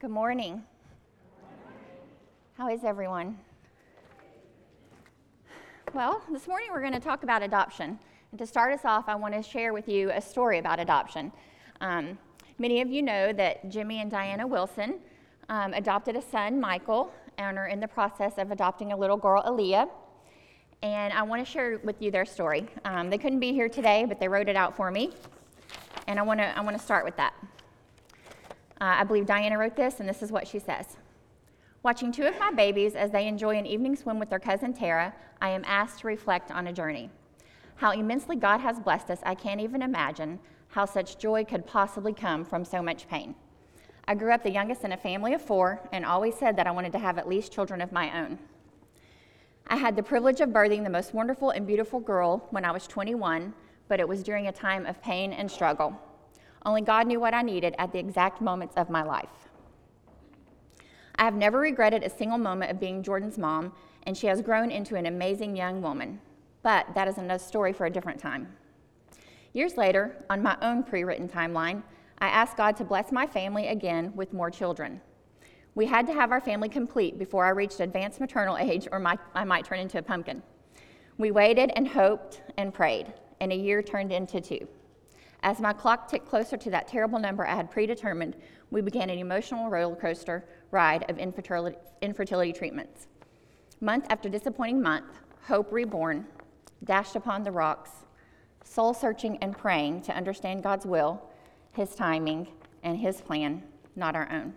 Good morning. How is everyone? Well, this morning we're going to talk about adoption. And to start us off, I want to share with you a story about adoption. Um, many of you know that Jimmy and Diana Wilson um, adopted a son, Michael, and are in the process of adopting a little girl, Aaliyah. And I want to share with you their story. Um, they couldn't be here today, but they wrote it out for me. And I want to I want to start with that. Uh, I believe Diana wrote this, and this is what she says. Watching two of my babies as they enjoy an evening swim with their cousin Tara, I am asked to reflect on a journey. How immensely God has blessed us, I can't even imagine how such joy could possibly come from so much pain. I grew up the youngest in a family of four and always said that I wanted to have at least children of my own. I had the privilege of birthing the most wonderful and beautiful girl when I was 21, but it was during a time of pain and struggle. Only God knew what I needed at the exact moments of my life. I have never regretted a single moment of being Jordan's mom, and she has grown into an amazing young woman. But that is another story for a different time. Years later, on my own pre written timeline, I asked God to bless my family again with more children. We had to have our family complete before I reached advanced maternal age, or my, I might turn into a pumpkin. We waited and hoped and prayed, and a year turned into two. As my clock ticked closer to that terrible number I had predetermined, we began an emotional roller coaster ride of infertility, infertility treatments. Month after disappointing month, hope reborn, dashed upon the rocks, soul searching and praying to understand God's will, His timing, and His plan, not our own.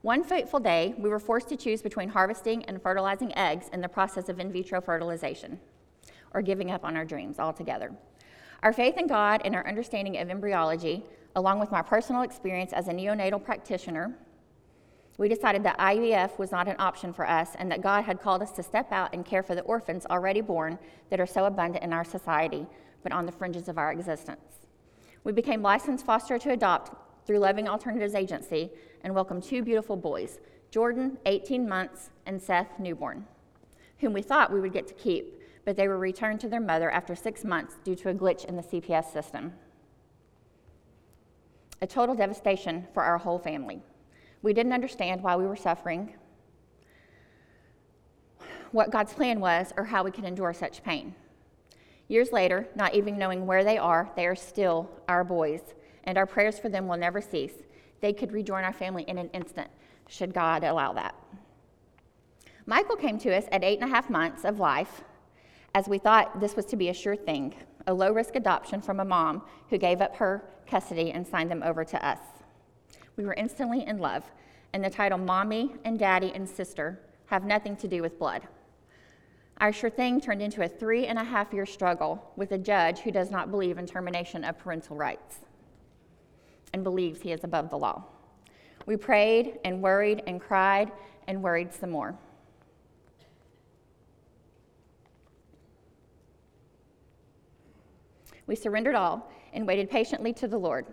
One fateful day, we were forced to choose between harvesting and fertilizing eggs in the process of in vitro fertilization, or giving up on our dreams altogether. Our faith in God and our understanding of embryology, along with my personal experience as a neonatal practitioner, we decided that IVF was not an option for us and that God had called us to step out and care for the orphans already born that are so abundant in our society, but on the fringes of our existence. We became licensed foster to adopt through Loving Alternatives Agency and welcomed two beautiful boys, Jordan, 18 months, and Seth, newborn, whom we thought we would get to keep but they were returned to their mother after six months due to a glitch in the CPS system. A total devastation for our whole family. We didn't understand why we were suffering, what God's plan was, or how we could endure such pain. Years later, not even knowing where they are, they are still our boys, and our prayers for them will never cease. They could rejoin our family in an instant, should God allow that. Michael came to us at eight and a half months of life as we thought this was to be a sure thing a low risk adoption from a mom who gave up her custody and signed them over to us. We were instantly in love, and the title Mommy and Daddy and Sister have nothing to do with blood. Our sure thing turned into a three and a half year struggle with a judge who does not believe in termination of parental rights and believes he is above the law. We prayed and worried and cried and worried some more. We surrendered all and waited patiently to the Lord.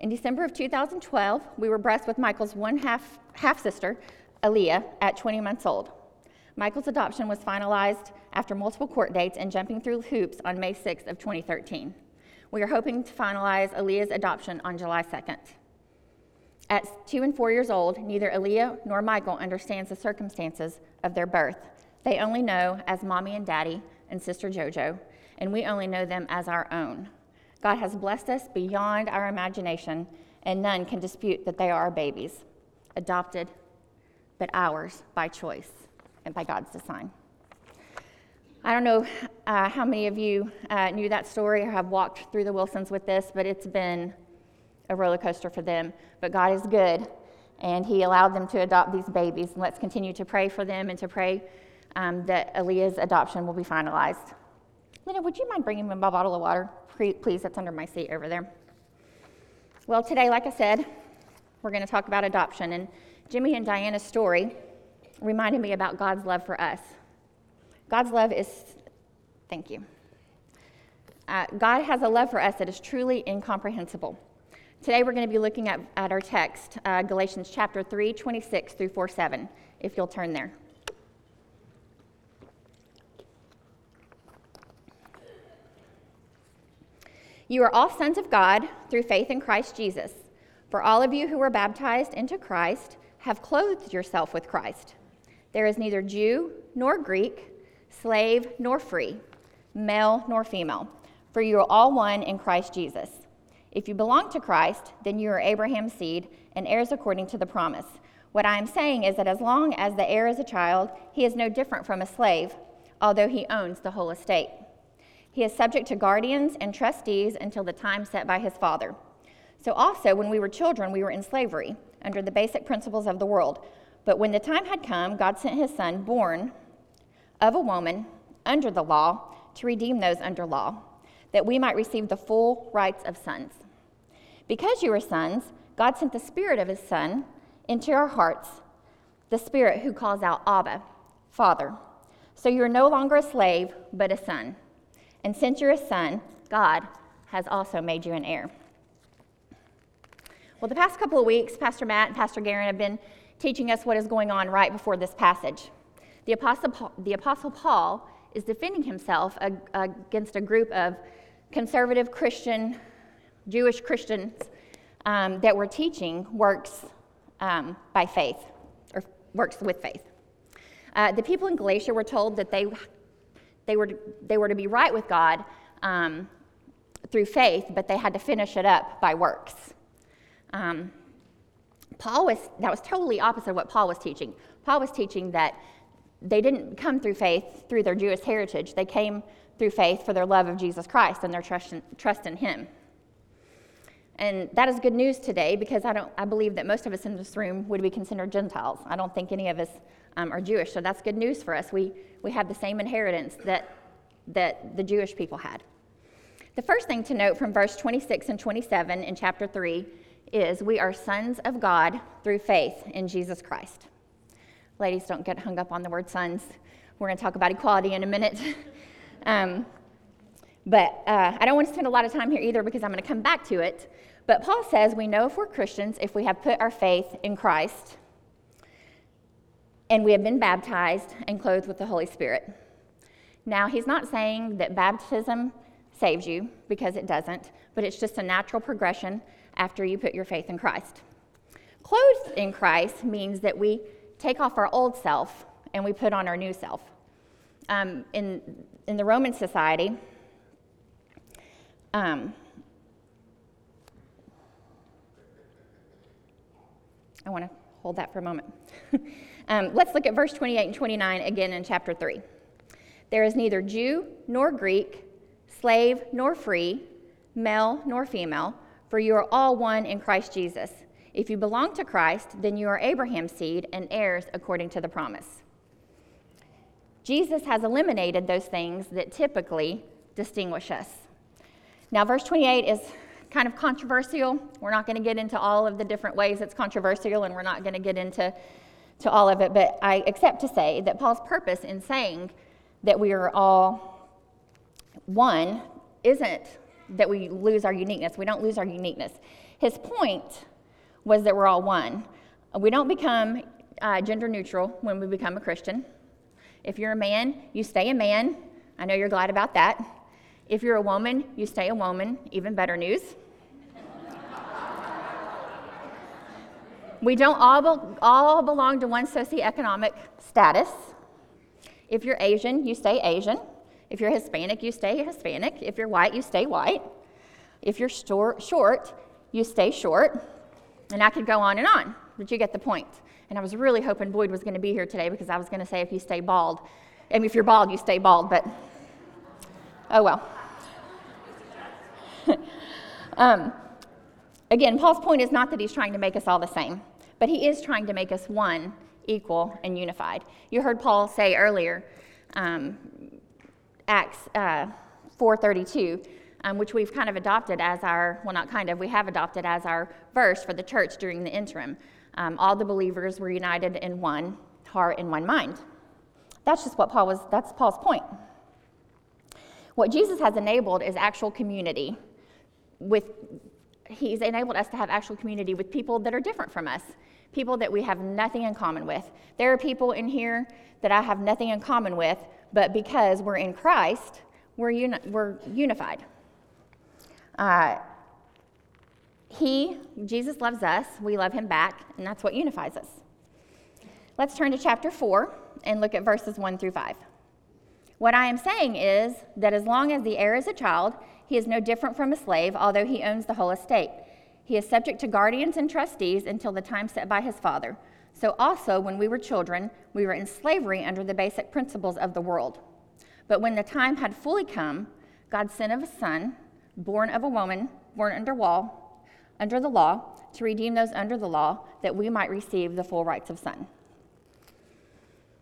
In December of 2012, we were blessed with Michael's one half, half sister, Aaliyah, at 20 months old. Michael's adoption was finalized after multiple court dates and jumping through hoops on May 6th of 2013. We are hoping to finalize Aaliyah's adoption on July 2nd. At two and four years old, neither Aaliyah nor Michael understands the circumstances of their birth. They only know as mommy and daddy and sister JoJo, and we only know them as our own. God has blessed us beyond our imagination, and none can dispute that they are our babies, adopted, but ours by choice and by God's design. I don't know uh, how many of you uh, knew that story or have walked through the Wilsons with this, but it's been a roller coaster for them. But God is good, and He allowed them to adopt these babies. And let's continue to pray for them and to pray um, that Aaliyah's adoption will be finalized. Lena, would you mind bringing me my bottle of water? Please, that's under my seat over there. Well, today, like I said, we're going to talk about adoption. And Jimmy and Diana's story reminded me about God's love for us. God's love is, thank you. Uh, God has a love for us that is truly incomprehensible. Today, we're going to be looking at, at our text, uh, Galatians chapter 3, 26 through 4 7, if you'll turn there. You are all sons of God through faith in Christ Jesus. For all of you who were baptized into Christ have clothed yourself with Christ. There is neither Jew nor Greek, slave nor free, male nor female, for you are all one in Christ Jesus. If you belong to Christ, then you are Abraham's seed and heirs according to the promise. What I am saying is that as long as the heir is a child, he is no different from a slave, although he owns the whole estate. He is subject to guardians and trustees until the time set by his father. So, also, when we were children, we were in slavery under the basic principles of the world. But when the time had come, God sent his son, born of a woman under the law, to redeem those under law, that we might receive the full rights of sons. Because you are sons, God sent the Spirit of his Son into our hearts, the Spirit who calls out, Abba, Father. So you are no longer a slave, but a son. And since you're a son, God has also made you an heir. Well, the past couple of weeks, Pastor Matt and Pastor Garen have been teaching us what is going on right before this passage. The Apostle Paul, the Apostle Paul is defending himself against a group of conservative Christian, Jewish Christians um, that were teaching works um, by faith, or works with faith. Uh, the people in Galatia were told that they, they, were, they were to be right with God um, through faith, but they had to finish it up by works. Um, Paul was, that was totally opposite of what Paul was teaching. Paul was teaching that they didn't come through faith through their Jewish heritage, they came through faith for their love of Jesus Christ and their trust in, trust in Him. And that is good news today because I, don't, I believe that most of us in this room would be considered Gentiles. I don't think any of us um, are Jewish, so that's good news for us. We, we have the same inheritance that, that the Jewish people had. The first thing to note from verse 26 and 27 in chapter 3 is we are sons of God through faith in Jesus Christ. Ladies, don't get hung up on the word sons. We're going to talk about equality in a minute. um, but uh, I don't want to spend a lot of time here either because I'm going to come back to it. But Paul says we know if we're Christians if we have put our faith in Christ and we have been baptized and clothed with the Holy Spirit. Now, he's not saying that baptism saves you because it doesn't, but it's just a natural progression after you put your faith in Christ. Clothed in Christ means that we take off our old self and we put on our new self. Um, in, in the Roman society, um, I want to hold that for a moment. um, let's look at verse 28 and 29 again in chapter 3. There is neither Jew nor Greek, slave nor free, male nor female for you are all one in Christ Jesus. If you belong to Christ, then you are Abraham's seed and heirs according to the promise. Jesus has eliminated those things that typically distinguish us. Now, verse 28 is kind of controversial. We're not going to get into all of the different ways it's controversial, and we're not going to get into to all of it, but I accept to say that Paul's purpose in saying that we are all one isn't that we lose our uniqueness. We don't lose our uniqueness. His point was that we're all one. We don't become uh, gender neutral when we become a Christian. If you're a man, you stay a man. I know you're glad about that. If you're a woman, you stay a woman. Even better news. We don't all, be- all belong to one socioeconomic status. If you're Asian, you stay Asian. If you're Hispanic, you stay Hispanic. If you're white, you stay white. If you're short, you stay short. And I could go on and on, but you get the point. And I was really hoping Boyd was going to be here today because I was going to say if you stay bald, I mean, if you're bald, you stay bald, but oh well. um, again, Paul's point is not that he's trying to make us all the same, but he is trying to make us one, equal, and unified. You heard Paul say earlier, um, Acts uh, 4:32, um, which we've kind of adopted as our well, not kind of, we have adopted as our verse for the church during the interim. Um, all the believers were united in one heart and one mind. That's just what Paul was. That's Paul's point. What Jesus has enabled is actual community. With he's enabled us to have actual community with people that are different from us, people that we have nothing in common with. There are people in here that I have nothing in common with, but because we're in Christ, we're, uni- we're unified. Uh, He, Jesus loves us, we love him back, and that's what unifies us. Let's turn to chapter 4 and look at verses 1 through 5. What I am saying is that as long as the heir is a child, he is no different from a slave, although he owns the whole estate. He is subject to guardians and trustees until the time set by his father. So also, when we were children, we were in slavery under the basic principles of the world. But when the time had fully come, God sent of a son, born of a woman, born under law, under the law, to redeem those under the law, that we might receive the full rights of son.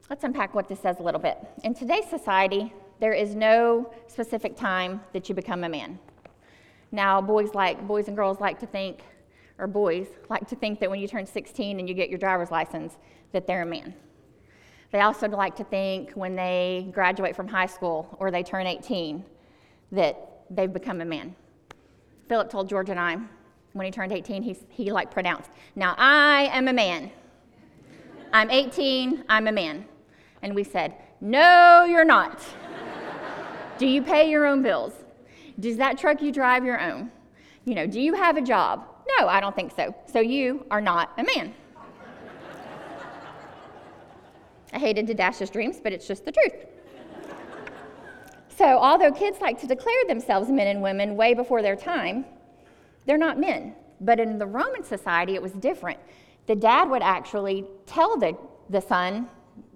Let's unpack what this says a little bit. In today's society, there is no specific time that you become a man. Now, boys like boys and girls like to think, or boys like to think that when you turn 16 and you get your driver's license, that they're a man. They also like to think when they graduate from high school or they turn 18 that they've become a man. Philip told George and I when he turned 18, he, he like pronounced, Now I am a man. I'm 18, I'm a man. And we said, No, you're not. do you pay your own bills? Does that truck you drive your own? You know, do you have a job? No, I don't think so. So you are not a man. I hated to dash his dreams, but it's just the truth. So, although kids like to declare themselves men and women way before their time, they're not men. But in the Roman society, it was different. The dad would actually tell the, the son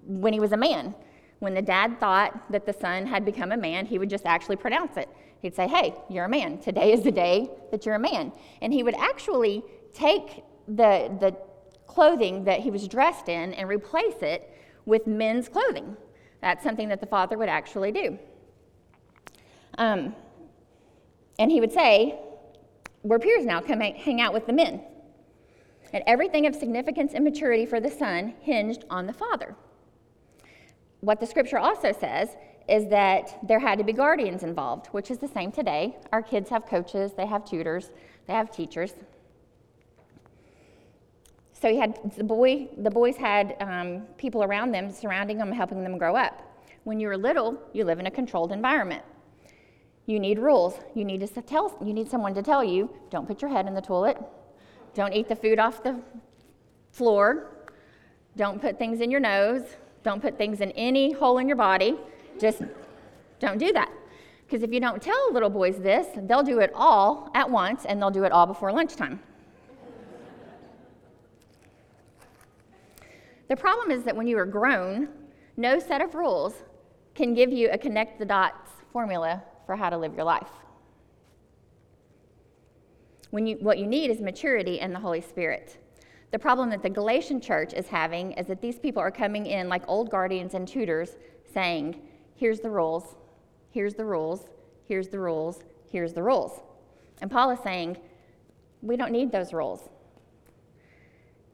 when he was a man. When the dad thought that the son had become a man, he would just actually pronounce it. He'd say, Hey, you're a man. Today is the day that you're a man. And he would actually take the, the clothing that he was dressed in and replace it with men's clothing. That's something that the father would actually do. Um, and he would say, We're peers now, come hang out with the men. And everything of significance and maturity for the son hinged on the father. What the scripture also says is that there had to be guardians involved, which is the same today. Our kids have coaches, they have tutors, they have teachers. So he had the boy. The boys had um, people around them, surrounding them, helping them grow up. When you were little, you live in a controlled environment. You need rules. You need to tell. You need someone to tell you: don't put your head in the toilet. Don't eat the food off the floor. Don't put things in your nose. Don't put things in any hole in your body. Just don't do that. Because if you don't tell little boys this, they'll do it all at once and they'll do it all before lunchtime. the problem is that when you are grown, no set of rules can give you a connect the dots formula for how to live your life. When you, what you need is maturity and the Holy Spirit. The problem that the Galatian church is having is that these people are coming in like old guardians and tutors saying, here's the rules, here's the rules, here's the rules, here's the rules. And Paul is saying, we don't need those rules.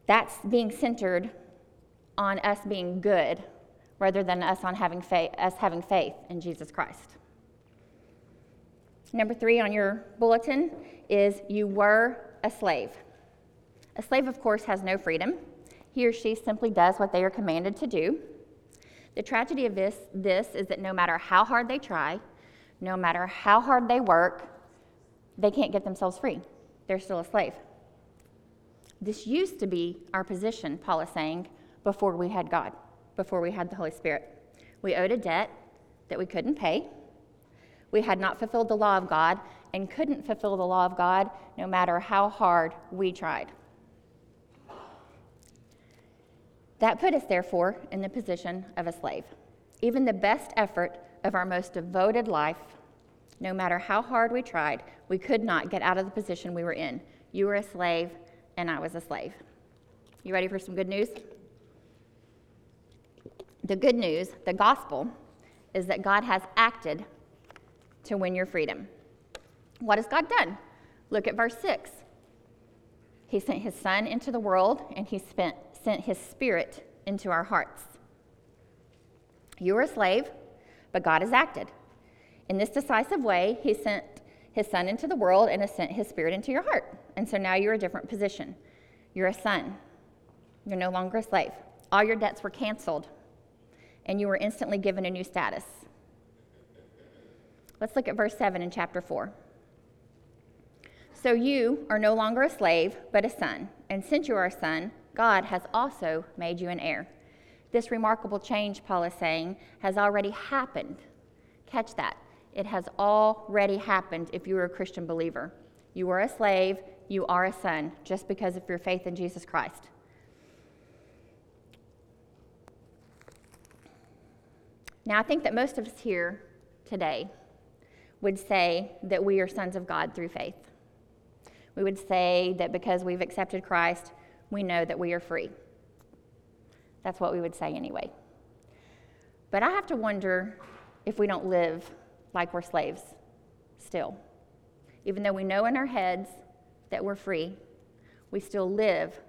That's being centered on us being good rather than us on having faith, us having faith in Jesus Christ. Number three on your bulletin is you were a slave. A slave, of course, has no freedom. He or she simply does what they are commanded to do. The tragedy of this, this is that no matter how hard they try, no matter how hard they work, they can't get themselves free. They're still a slave. This used to be our position, Paul is saying, before we had God, before we had the Holy Spirit. We owed a debt that we couldn't pay. We had not fulfilled the law of God and couldn't fulfill the law of God no matter how hard we tried. That put us, therefore, in the position of a slave. Even the best effort of our most devoted life, no matter how hard we tried, we could not get out of the position we were in. You were a slave, and I was a slave. You ready for some good news? The good news, the gospel, is that God has acted to win your freedom. What has God done? Look at verse 6. He sent his son into the world, and he spent sent his spirit into our hearts. You were a slave, but God has acted. In this decisive way, he sent his son into the world and has sent his spirit into your heart. And so now you're a different position. You're a son. You're no longer a slave. All your debts were canceled, and you were instantly given a new status. Let's look at verse 7 in chapter 4. So you are no longer a slave, but a son. And since you are a son, God has also made you an heir. This remarkable change, Paul is saying, has already happened. Catch that. It has already happened if you are a Christian believer. You were a slave, you are a son, just because of your faith in Jesus Christ. Now, I think that most of us here today would say that we are sons of God through faith. We would say that because we've accepted Christ, we know that we are free. That's what we would say anyway. But I have to wonder if we don't live like we're slaves still. Even though we know in our heads that we're free, we still live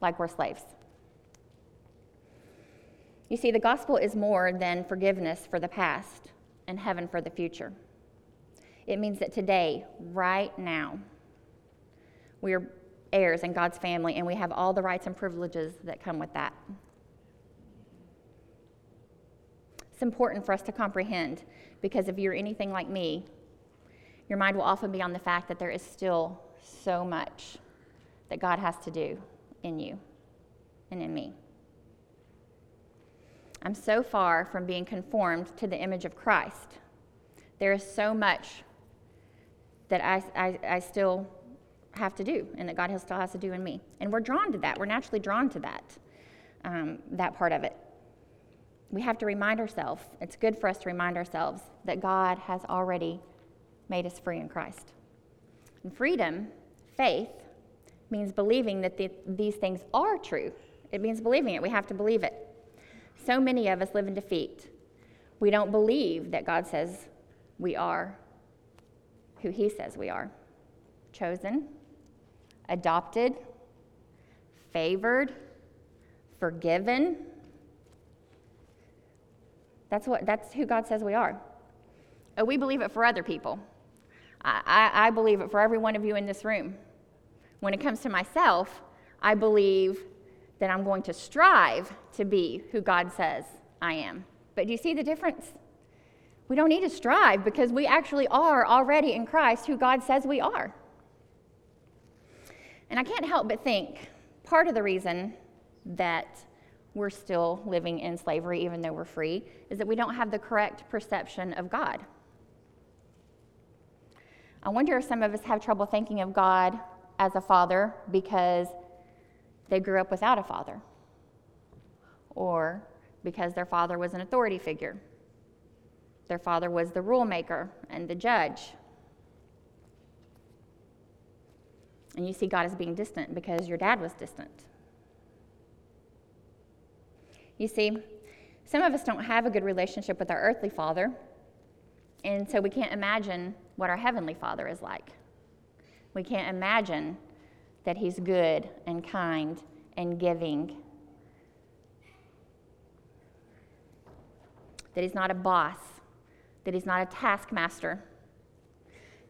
like we're slaves. You see, the gospel is more than forgiveness for the past and heaven for the future. It means that today, right now, we are heirs in God's family and we have all the rights and privileges that come with that. It's important for us to comprehend because if you're anything like me, your mind will often be on the fact that there is still so much that God has to do in you and in me. I'm so far from being conformed to the image of Christ. There is so much that I, I, I still have to do and that God still has to do in me. And we're drawn to that. We're naturally drawn to that, um, that part of it. We have to remind ourselves, it's good for us to remind ourselves that God has already made us free in Christ. And freedom, faith, means believing that the, these things are true. It means believing it. We have to believe it. So many of us live in defeat. We don't believe that God says we are who He says we are chosen, adopted, favored, forgiven. That's, what, that's who God says we are. Oh, we believe it for other people. I, I, I believe it for every one of you in this room. When it comes to myself, I believe that I'm going to strive to be who God says I am. But do you see the difference? We don't need to strive because we actually are already in Christ who God says we are. And I can't help but think part of the reason that we're still living in slavery, even though we're free, is that we don't have the correct perception of God. I wonder if some of us have trouble thinking of God as a father because they grew up without a father, or because their father was an authority figure. Their father was the rule maker and the judge. And you see God as being distant because your dad was distant. You see, some of us don't have a good relationship with our earthly father, and so we can't imagine what our heavenly father is like. We can't imagine that He's good and kind and giving, that He's not a boss, that He's not a taskmaster,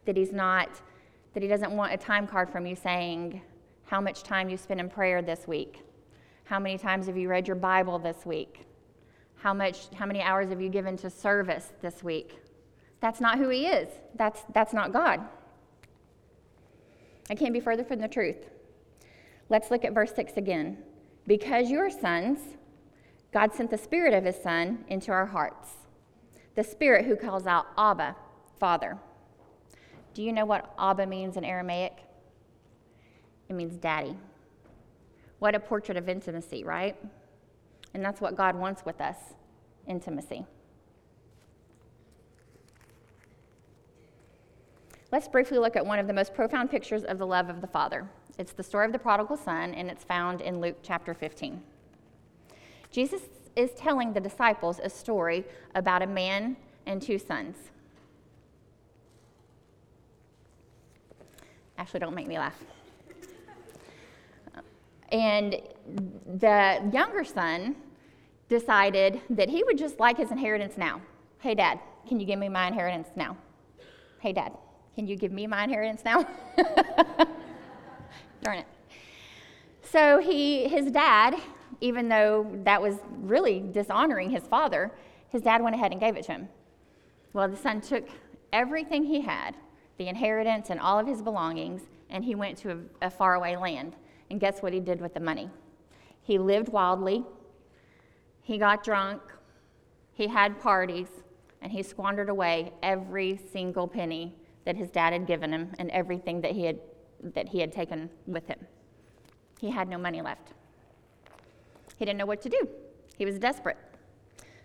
that He's not, that He doesn't want a time card from you saying how much time you spent in prayer this week, how many times have you read your Bible this week, how, much, how many hours have you given to service this week. That's not who He is, that's, that's not God. I can't be further from the truth. Let's look at verse 6 again. Because you are sons, God sent the Spirit of His Son into our hearts, the Spirit who calls out, Abba, Father. Do you know what Abba means in Aramaic? It means daddy. What a portrait of intimacy, right? And that's what God wants with us intimacy. Let's briefly look at one of the most profound pictures of the love of the Father. It's the story of the prodigal son, and it's found in Luke chapter 15. Jesus is telling the disciples a story about a man and two sons. Actually, don't make me laugh. And the younger son decided that he would just like his inheritance now. Hey, Dad, can you give me my inheritance now? Hey, Dad, can you give me my inheritance now? Darn it. So he, his dad, even though that was really dishonoring his father, his dad went ahead and gave it to him. Well, the son took everything he had, the inheritance and all of his belongings, and he went to a, a faraway land. And guess what he did with the money? He lived wildly, he got drunk, he had parties, and he squandered away every single penny that his dad had given him and everything that he had, that he had taken with him. He had no money left. He didn't know what to do. He was desperate.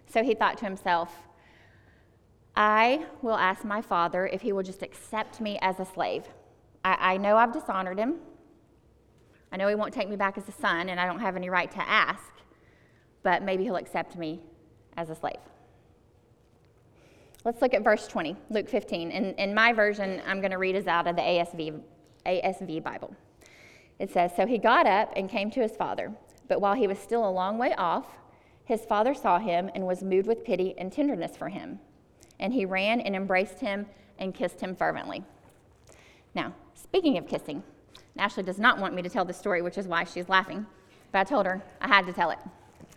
So he thought to himself, I will ask my father if he will just accept me as a slave. I, I know I've dishonored him. I know he won't take me back as a son, and I don't have any right to ask, but maybe he'll accept me as a slave. Let's look at verse 20, Luke 15. In, in my version, I'm going to read us out of the ASV, ASV Bible. It says So he got up and came to his father, but while he was still a long way off, his father saw him and was moved with pity and tenderness for him. And he ran and embraced him and kissed him fervently. Now, speaking of kissing, Ashley does not want me to tell the story, which is why she's laughing. But I told her I had to tell it.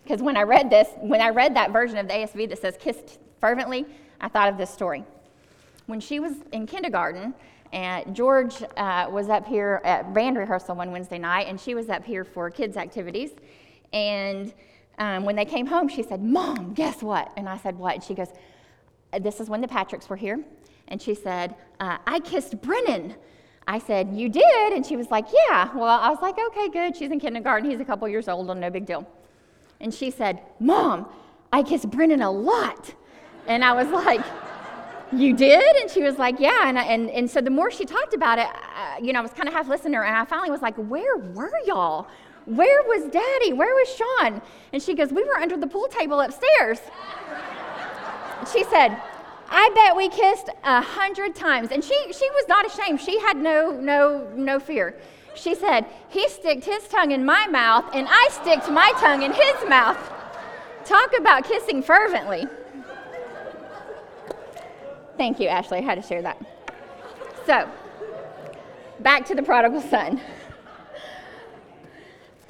Because when I read this, when I read that version of the ASV that says kissed fervently, I thought of this story. When she was in kindergarten, and George uh, was up here at band rehearsal one Wednesday night, and she was up here for kids' activities. And um, when they came home, she said, Mom, guess what? And I said, What? And she goes, This is when the Patricks were here. And she said, uh, I kissed Brennan. I said, You did? And she was like, Yeah. Well, I was like, Okay, good. She's in kindergarten. He's a couple years old, no big deal. And she said, Mom, I kissed Brennan a lot. And I was like, You did? And she was like, Yeah. And, and, and so the more she talked about it, uh, you know, I was kind of half listening and I finally was like, Where were y'all? Where was daddy? Where was Sean? And she goes, We were under the pool table upstairs. She said, I bet we kissed a hundred times. And she, she was not ashamed. She had no, no, no fear. She said, He sticked his tongue in my mouth, and I sticked my tongue in his mouth. Talk about kissing fervently. Thank you, Ashley. I had to share that. So, back to the prodigal son.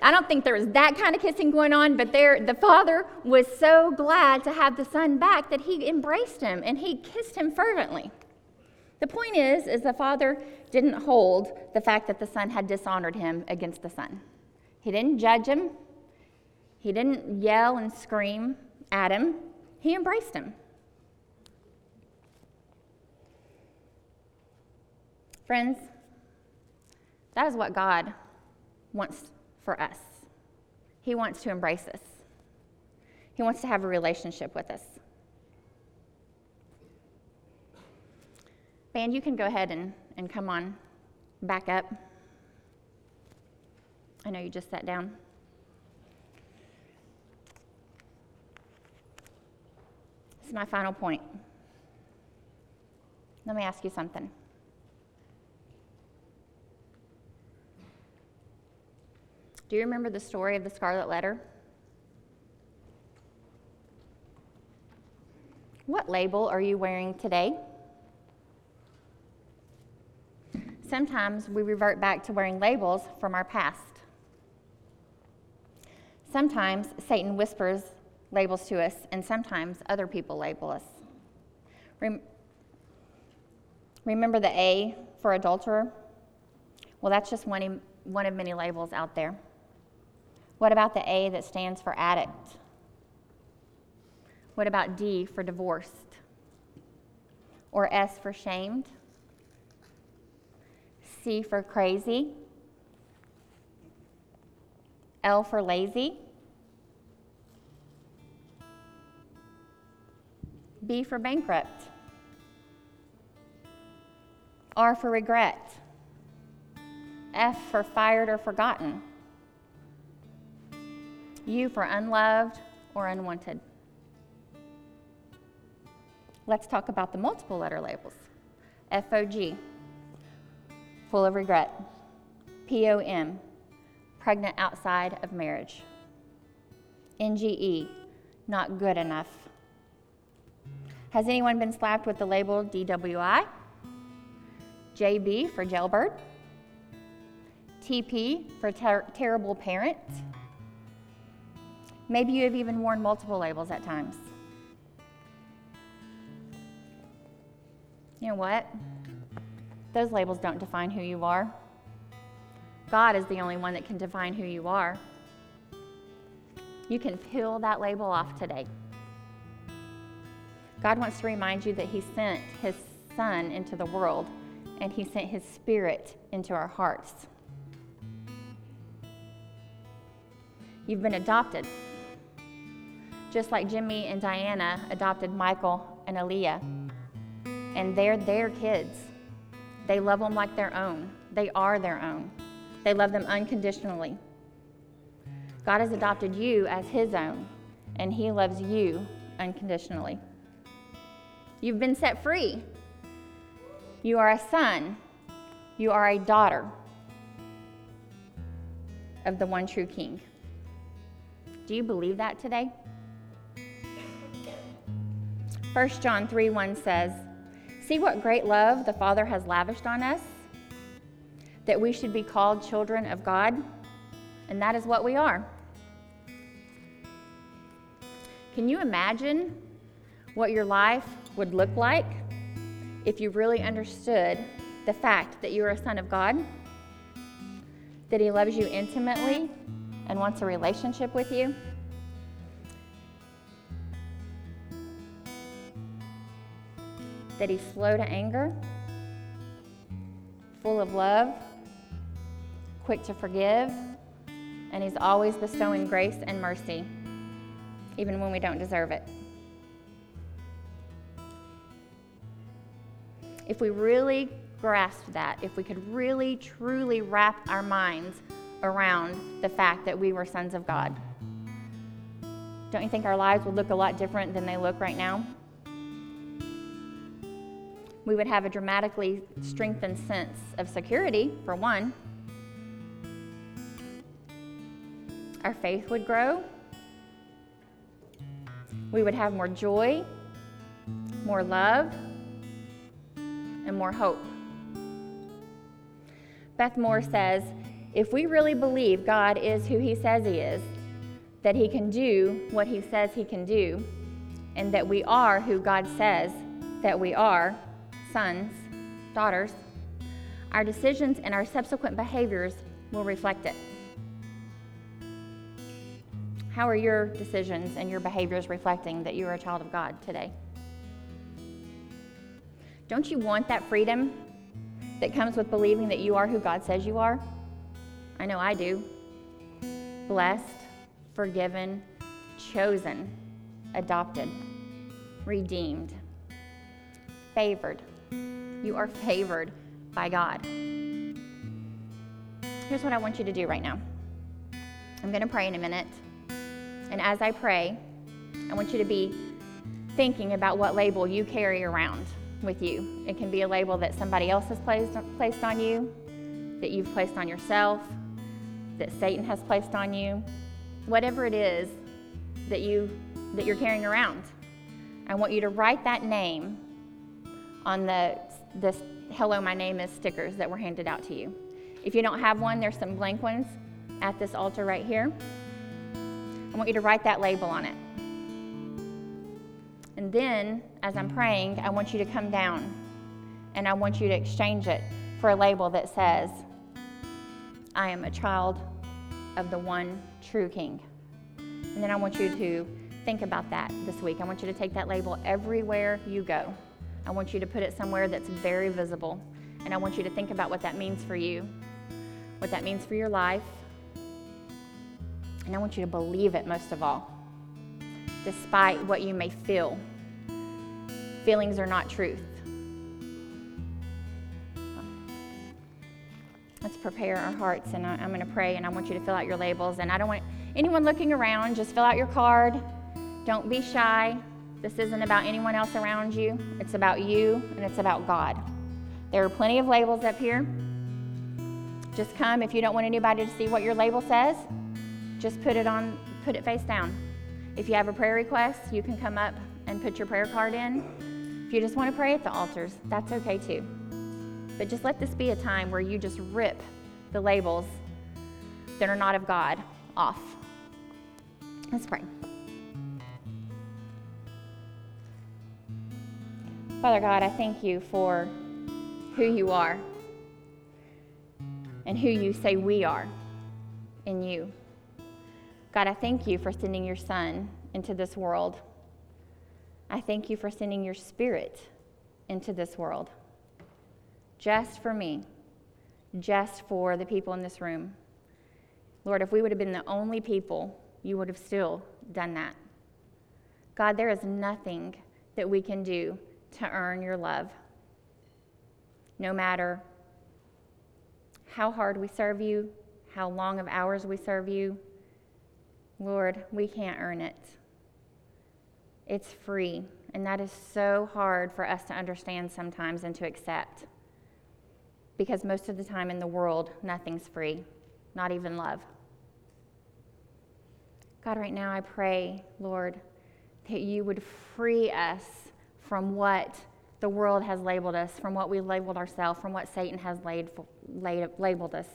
I don't think there was that kind of kissing going on, but there, the father was so glad to have the son back that he embraced him and he kissed him fervently. The point is, is the father didn't hold the fact that the son had dishonored him against the son. He didn't judge him. He didn't yell and scream at him. He embraced him. Friends, that is what God wants for us. He wants to embrace us, He wants to have a relationship with us. Band, you can go ahead and, and come on back up. I know you just sat down. This is my final point. Let me ask you something. Do you remember the story of the scarlet letter? What label are you wearing today? Sometimes we revert back to wearing labels from our past. Sometimes Satan whispers labels to us, and sometimes other people label us. Rem- remember the A for adulterer? Well, that's just one, one of many labels out there. What about the A that stands for addict? What about D for divorced? Or S for shamed? C for crazy? L for lazy? B for bankrupt? R for regret? F for fired or forgotten? You for unloved or unwanted. Let's talk about the multiple letter labels FOG, full of regret, POM, pregnant outside of marriage, NGE, not good enough. Has anyone been slapped with the label DWI? JB for jailbird, TP for ter- terrible parent Maybe you have even worn multiple labels at times. You know what? Those labels don't define who you are. God is the only one that can define who you are. You can peel that label off today. God wants to remind you that He sent His Son into the world and He sent His Spirit into our hearts. You've been adopted. Just like Jimmy and Diana adopted Michael and Aaliyah. And they're their kids. They love them like their own. They are their own. They love them unconditionally. God has adopted you as His own, and He loves you unconditionally. You've been set free. You are a son. You are a daughter of the one true King. Do you believe that today? 1 John 3 1 says, See what great love the Father has lavished on us, that we should be called children of God, and that is what we are. Can you imagine what your life would look like if you really understood the fact that you are a son of God, that He loves you intimately and wants a relationship with you? That He's slow to anger, full of love, quick to forgive, and He's always bestowing grace and mercy, even when we don't deserve it. if we really grasped that, if we could really, truly wrap our minds around the fact that we were sons of God, don't you think our lives would look a lot different than they look right now? We would have a dramatically strengthened sense of security, for one. Our faith would grow. We would have more joy, more love, and more hope. Beth Moore says if we really believe God is who he says he is, that he can do what he says he can do, and that we are who God says that we are sons, daughters, our decisions and our subsequent behaviors will reflect it. How are your decisions and your behaviors reflecting that you are a child of God today? Don't you want that freedom that comes with believing that you are who God says you are? I know I do. Blessed, forgiven, chosen, adopted, redeemed, favored. You are favored by God. Here's what I want you to do right now I'm going to pray in a minute. And as I pray, I want you to be thinking about what label you carry around with you. It can be a label that somebody else has placed, placed on you, that you've placed on yourself, that Satan has placed on you. Whatever it is that, you, that you're carrying around. I want you to write that name on the this hello my name is stickers that were handed out to you. If you don't have one, there's some blank ones at this altar right here. I want you to write that label on it. And then, as I'm praying, I want you to come down and I want you to exchange it for a label that says, I am a child of the one true King. And then I want you to think about that this week. I want you to take that label everywhere you go. I want you to put it somewhere that's very visible. And I want you to think about what that means for you, what that means for your life. And I want you to believe it most of all, despite what you may feel Feelings are not truth. Let's prepare our hearts, and I, am going to pray, and I want you to fill out your labels. And I don't want anyone looking around, just fill out your card. Don't be shy. This isn't about anyone else around you, it's about you, and it's about God. There are plenty of labels up here. Just come if you don't want anybody to see what your label says. Just put it on, put it face down. If you have a prayer request, you can come up and put your prayer card in. If you just want to pray at the altars, that's okay too. But just let this be a time where you just rip the labels that are not of God off. Let's pray. Father God, I thank you for who you are and who you say we are in you. God, I thank you for sending your Son into this world. I thank you for sending your Spirit into this world just for me, just for the people in this room. Lord, if we would have been the only people, you would have still done that. God, there is nothing that we can do to earn your love. No matter how hard we serve you, how long of hours we serve you, Lord, we can't earn it. It's free, and that is so hard for us to understand sometimes and to accept. Because most of the time in the world, nothing's free, not even love. God, right now I pray, Lord, that you would free us from what the world has labeled us, from what we've labeled ourselves, from what Satan has laid, laid, labeled us.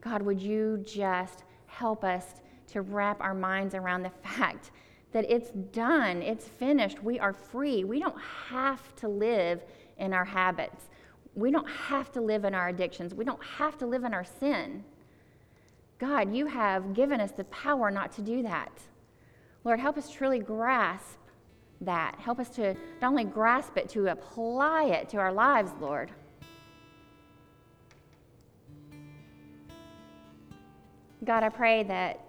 God, would you just help us to wrap our minds around the fact that it's done, it's finished, we are free. We don't have to live in our habits, we don't have to live in our addictions, we don't have to live in our sin. God, you have given us the power not to do that. Lord, help us truly grasp that. Help us to not only grasp it, to apply it to our lives, Lord. God, I pray that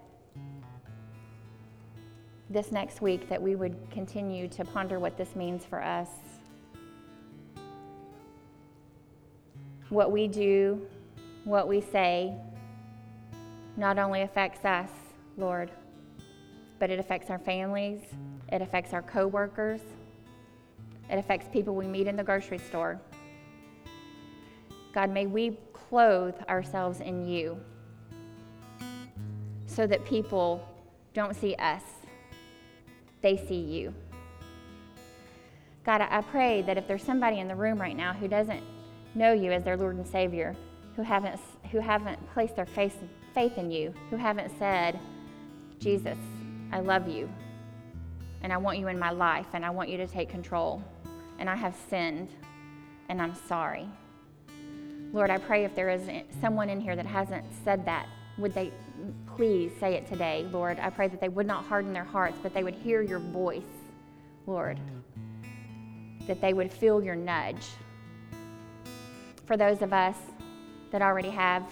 this next week that we would continue to ponder what this means for us. What we do, what we say, not only affects us, Lord, but it affects our families, it affects our coworkers, it affects people we meet in the grocery store. God, may we clothe ourselves in you so that people don't see us, they see you. God, I pray that if there's somebody in the room right now who doesn't know you as their Lord and Savior, who haven't, who haven't placed their faith, faith in you, who haven't said, Jesus, I love you, and I want you in my life, and I want you to take control, and I have sinned, and I'm sorry. Lord, I pray if there is someone in here that hasn't said that, would they please say it today, Lord? I pray that they would not harden their hearts, but they would hear your voice, Lord. That they would feel your nudge. For those of us that already have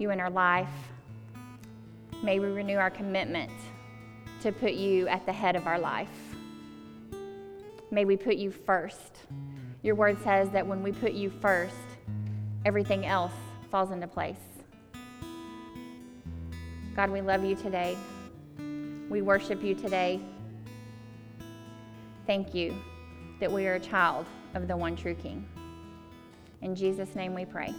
you in our life, may we renew our commitment to put you at the head of our life. May we put you first. Your word says that when we put you first, everything else falls into place. God, we love you today. We worship you today. Thank you that we are a child of the one true King. In Jesus' name we pray.